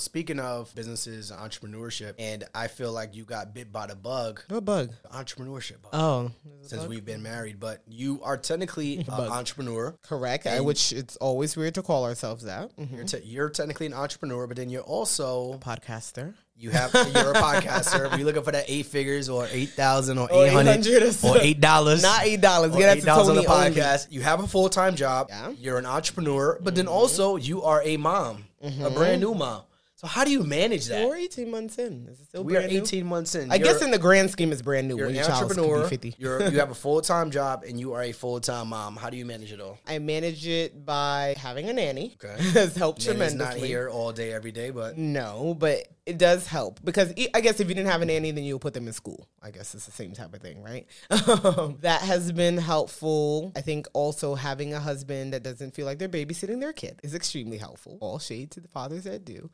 Speaking of businesses, entrepreneurship, and I feel like you got bit by the bug, What bug? entrepreneurship bug, Oh, since we've been married. But you are technically an entrepreneur. correct. I, which it's always weird to call ourselves that. Mhm. You're, te- you're technically an entrepreneur, but then you're also Podcaster. you have you're a podcaster. We're looking for that eight figures or eight thousand or Or eight hundred or eight dollars. Not eight dollars. Get that eight to dollars on the Tony only. podcast. You have a full time job. Yeah. You're an entrepreneur, but then also you are a mom, a brand new mom. So how do you manage that? We're 18 months in. Is it still We are brand new? 18 months in. I You're- guess in the grand scheme, it's brand new. You're an your child could be entrepreneur. 50. You're you have a full time job and you are a full time mom. How do you manage it all? I manage it by having a nanny. Okay. has helped Nanny's tremendously. not here all day every day, but No, but it does help because I guess if you didn't have a nanny, then you'll put them in school. I guess it's the same type of thing, right? Um, that has been helpful. I think also having a husband that doesn't feel like they're babysitting their kid is extremely helpful. All shade to the fathers that do.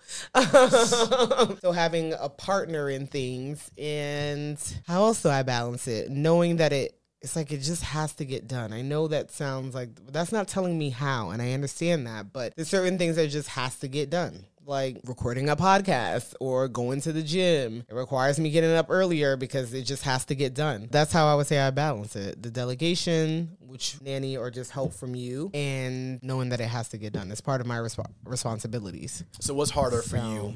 so having a partner in things and how else do I balance it? Knowing that it it's like it just has to get done. I know that sounds like that's not telling me how, and I understand that, but there's certain things that just has to get done. Like recording a podcast or going to the gym. It requires me getting up earlier because it just has to get done. That's how I would say I balance it. The delegation, which nanny or just help from you, and knowing that it has to get done. It's part of my resp- responsibilities. so what's harder for you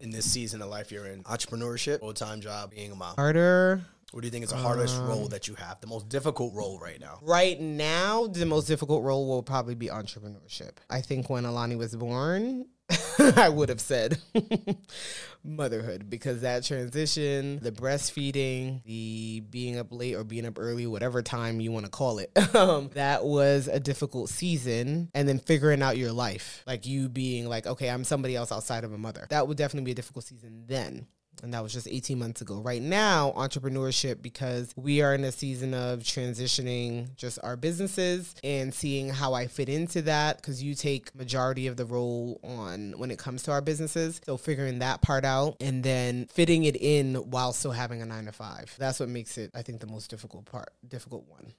in this season of life you're in? Entrepreneurship, full time job, being a mom. Harder What do you think is the hardest Um, role that you have? The most difficult role right now? Right now, the most difficult role will probably be entrepreneurship. I think when Alani was born, I would have said motherhood because that transition, the breastfeeding, the being up late or being up early, whatever time you want to call it, um, that was a difficult season. And then figuring out your life, like you being like, okay, I'm somebody else outside of a mother. That would definitely be a difficult season then and that was just 18 months ago. Right now, entrepreneurship, because we are in a season of transitioning just our businesses and seeing how I fit into that, because you take majority of the role on when it comes to our businesses. So figuring that part out and then fitting it in while still having a nine to five. That's what makes it, I think, the most difficult part, difficult one.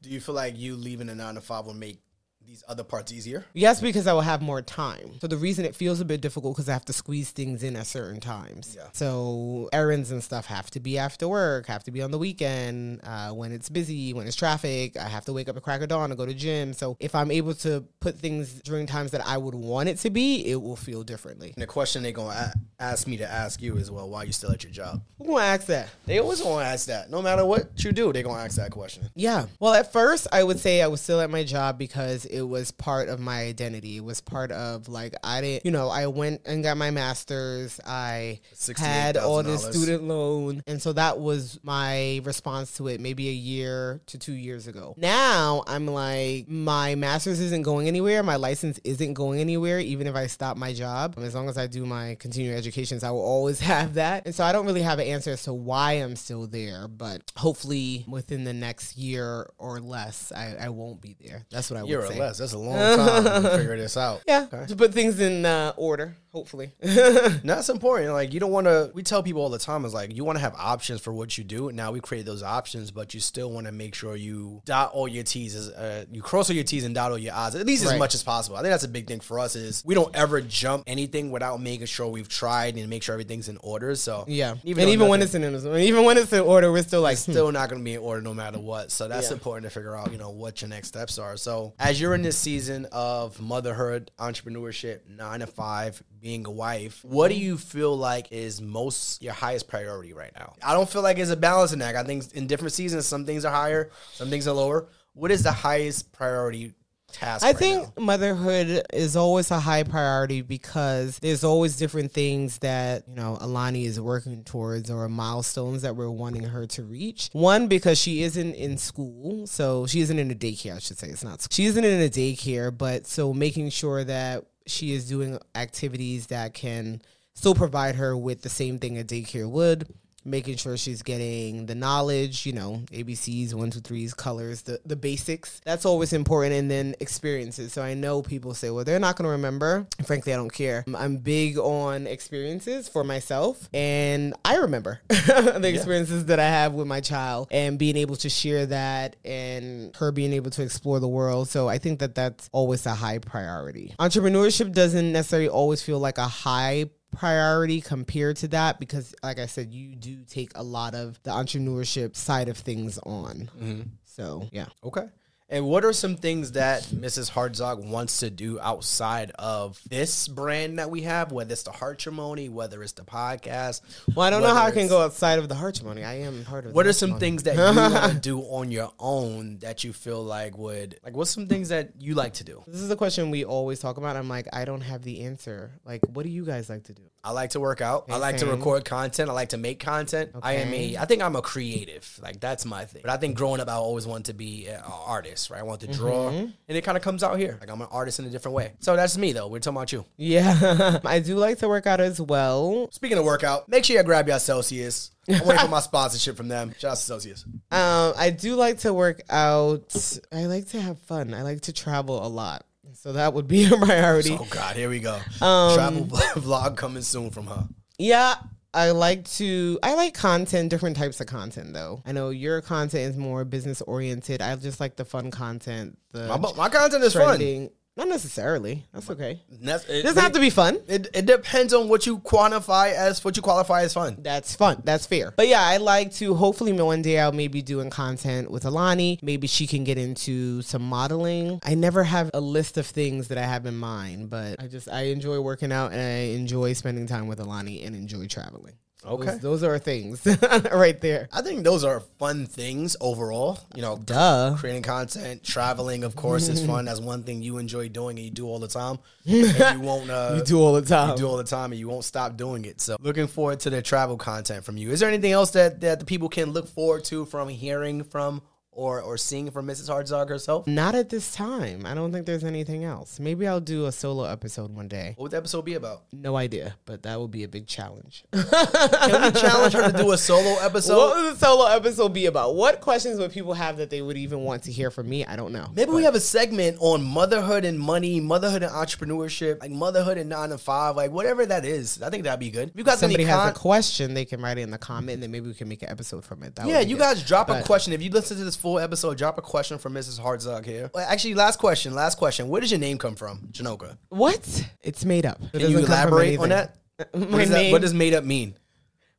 Do you feel like you leaving a nine to five will make these other parts easier? Yes, because I will have more time. So the reason it feels a bit difficult because I have to squeeze things in at certain times. Yeah. So errands and stuff have to be after work, have to be on the weekend, uh, when it's busy, when it's traffic. I have to wake up at crack of dawn to go to gym. So if I'm able to put things during times that I would want it to be, it will feel differently. And the question they're gonna a- ask me to ask you is, well, why you still at your job? Who gonna ask that? They always gonna ask that. No matter what you do, they're gonna ask that question. Yeah. Well, at first, I would say I was still at my job because it was part of my identity. It was part of like I didn't, you know, I went and got my master's. I had all this student loan, and so that was my response to it. Maybe a year to two years ago. Now I'm like, my master's isn't going anywhere. My license isn't going anywhere. Even if I stop my job, as long as I do my continuing educations, I will always have that. And so I don't really have an answer as to why I'm still there, but hopefully within the next year or less, I, I won't be there. That's what I Year would say. Less. That's a long time to figure this out. Yeah, Okay. to put things in uh, order. Hopefully. That's important. Like you don't want to. We tell people all the time is like you want to have options for what you do. Now we create those options, but you still want to make sure you dot all your T's, as, uh, you cross all your T's and dot all your I's, at least as much as possible. I think that's a big thing for us is we don't ever jump anything without making sure we've tried and make sure everything's in order. So yeah, even and even when it's in even when it's in order, we're still like, hmm. still not going to be in order no matter what. So that's Yeah. important to figure out, you know, what your next steps are. So as you're in this season of motherhood, entrepreneurship, nine to five, being a wife, what do you feel like is most your highest priority right now? I don't feel like it's a balancing act. I think in different seasons, some things are higher, some things are lower. What is the highest priority task? I right think now? motherhood is always a high priority because there's always different things that, you know, Alani is working towards or milestones that we're wanting her to reach. One, because she isn't in school. So she isn't in a daycare, I should say. It's not. She isn't in a daycare, but so making sure that she is doing activities that can still provide her with the same thing a daycare would making sure she's getting the knowledge, you know, ABCs, one, two, threes, colors, the, the basics. That's always important. And then experiences. So I know people say, well, they're not going to remember. Frankly, I don't care. I'm big on experiences for myself. And I remember the experiences that I have with my child and being able to share that and her being able to explore the world. So I think that that's always a high priority. Entrepreneurship doesn't necessarily always feel like a high priority compared to that because, like I said, you do take a lot of the entrepreneurship side of things on. Mm-hmm. So, yeah. Okay. And what are some things that Mrs. Hartzog wants to do outside of this brand that we have, whether it's the Hartrimony, whether it's the podcast? Well, I don't know how I can go outside of the Hartrimony. I am part of. What are some things that you want to do on your own that you feel like would like? What's some things that you like to do? This is a question we always talk about. I'm like, I don't have the answer. Like, what do you guys like to do? I like to work out. I Okay, like to record content. I like to make content. I am Okay. a. I think I'm a creative. Like that's my thing. But I think growing up, I always wanted to be an artist. Right? I want to draw, Mm-hmm. and it kind of comes out here. Like I'm an artist in a different way. So that's me though. We're talking about you. Yeah, I do like to work out as well. Speaking of workout, make sure you grab your Celsius. I'm waiting for my sponsorship from them. Shout out to Celsius. Um, I do like to work out. I like to have fun. I like to travel a lot. So that would be a priority. Oh God, here we go. Um, Travel vlog coming soon from her. Yeah, I like to. I like content, different types of content though. I know your content is more business oriented. I just like the fun content. The My, my content is fun. Not necessarily. That's okay. That's- It It, doesn't have to be fun. It, it depends on what you quantify as what you qualify as fun. That's fun. That's fair. But yeah, I like to hopefully one day I'll maybe doing content with Alani. Maybe she can get into some modeling. I never have a list of things that I have in mind, but I just I enjoy working out and I enjoy spending time with Alani and enjoy traveling. Okay. Those, those are things right there. I think those are fun things overall. You know, Duh. creating content, traveling, of course, is fun. That's one thing you enjoy doing and you do all the time. And you won't. Uh, You do all the time. you do all the time and you won't stop doing it. So looking forward to the travel content from you. Is there anything else that, that the people can look forward to from hearing from or, or seeing from Mrs. Hartzog herself? Not at this time. I don't think there's anything else. Maybe I'll do a solo episode one day. What would the episode be about? No idea, but that would be a big challenge. Can we challenge her to do a solo episode? what would the solo episode be about? What questions would people have that they would even want to hear from me? I don't know. Maybe we have a segment on motherhood and money, motherhood and entrepreneurship, like motherhood and nine to five, like whatever that is. I think that'd be good. If you guys somebody any has a question, they can write it in the comment, and then maybe we can make an episode from it. That yeah, you good. guys drop a question. If you listen to this full episode, drop a question for Mrs. Hartzog here. Well, actually, last question. Last question. Where does your name come from, Janoka? What? It's made up. It Can you doesn't come from elaborate on anything. that? My What does, that, name- what does made up mean?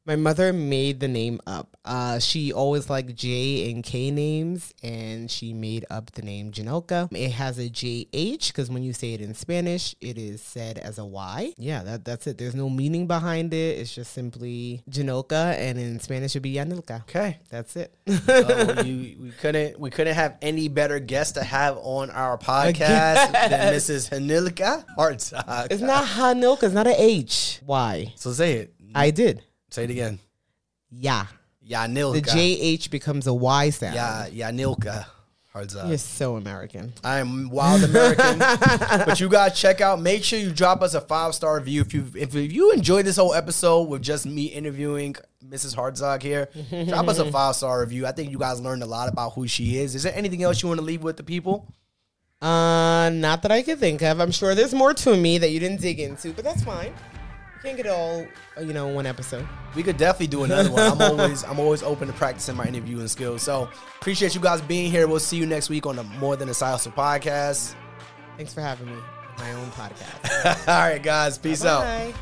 My mother made the name up. Uh, she always liked J and K names, and she made up the name Janoka. It has a JH because when you say it in Spanish, it is said as a Y. Yeah, that, that's it. There's no meaning behind it. It's just simply Janoka, and in Spanish, it'd be Yanilka. Okay. That's it. So you, we couldn't we couldn't have any better guest to have on our podcast than Mrs. Hanilka Hartzog. it's not Hanilka. It's not an H. Why? So say it. I did. Say it again. Yeah. Yeah. Yanilka. The JH becomes a Y sound. Yeah, Yanilka Hartzog. You're so American. I am wild American, but you guys check out. Make sure you drop us a five star review if you if you enjoyed this whole episode with just me interviewing Mrs. Hartzog here. drop us a five star review. I think you guys learned a lot about who she is. Is there anything else you want to leave with the people? Uh, not that I can think of. I'm sure there's more to me that you didn't dig into, but that's fine. Can't get it all, uh, you know, in one episode. We could definitely do another one. I'm always I'm always open to practicing my interviewing skills. So appreciate you guys being here. We'll see you next week on the More Than a Side Hustle podcast. Thanks for having me. My own podcast. All right, guys. Peace out. Bye.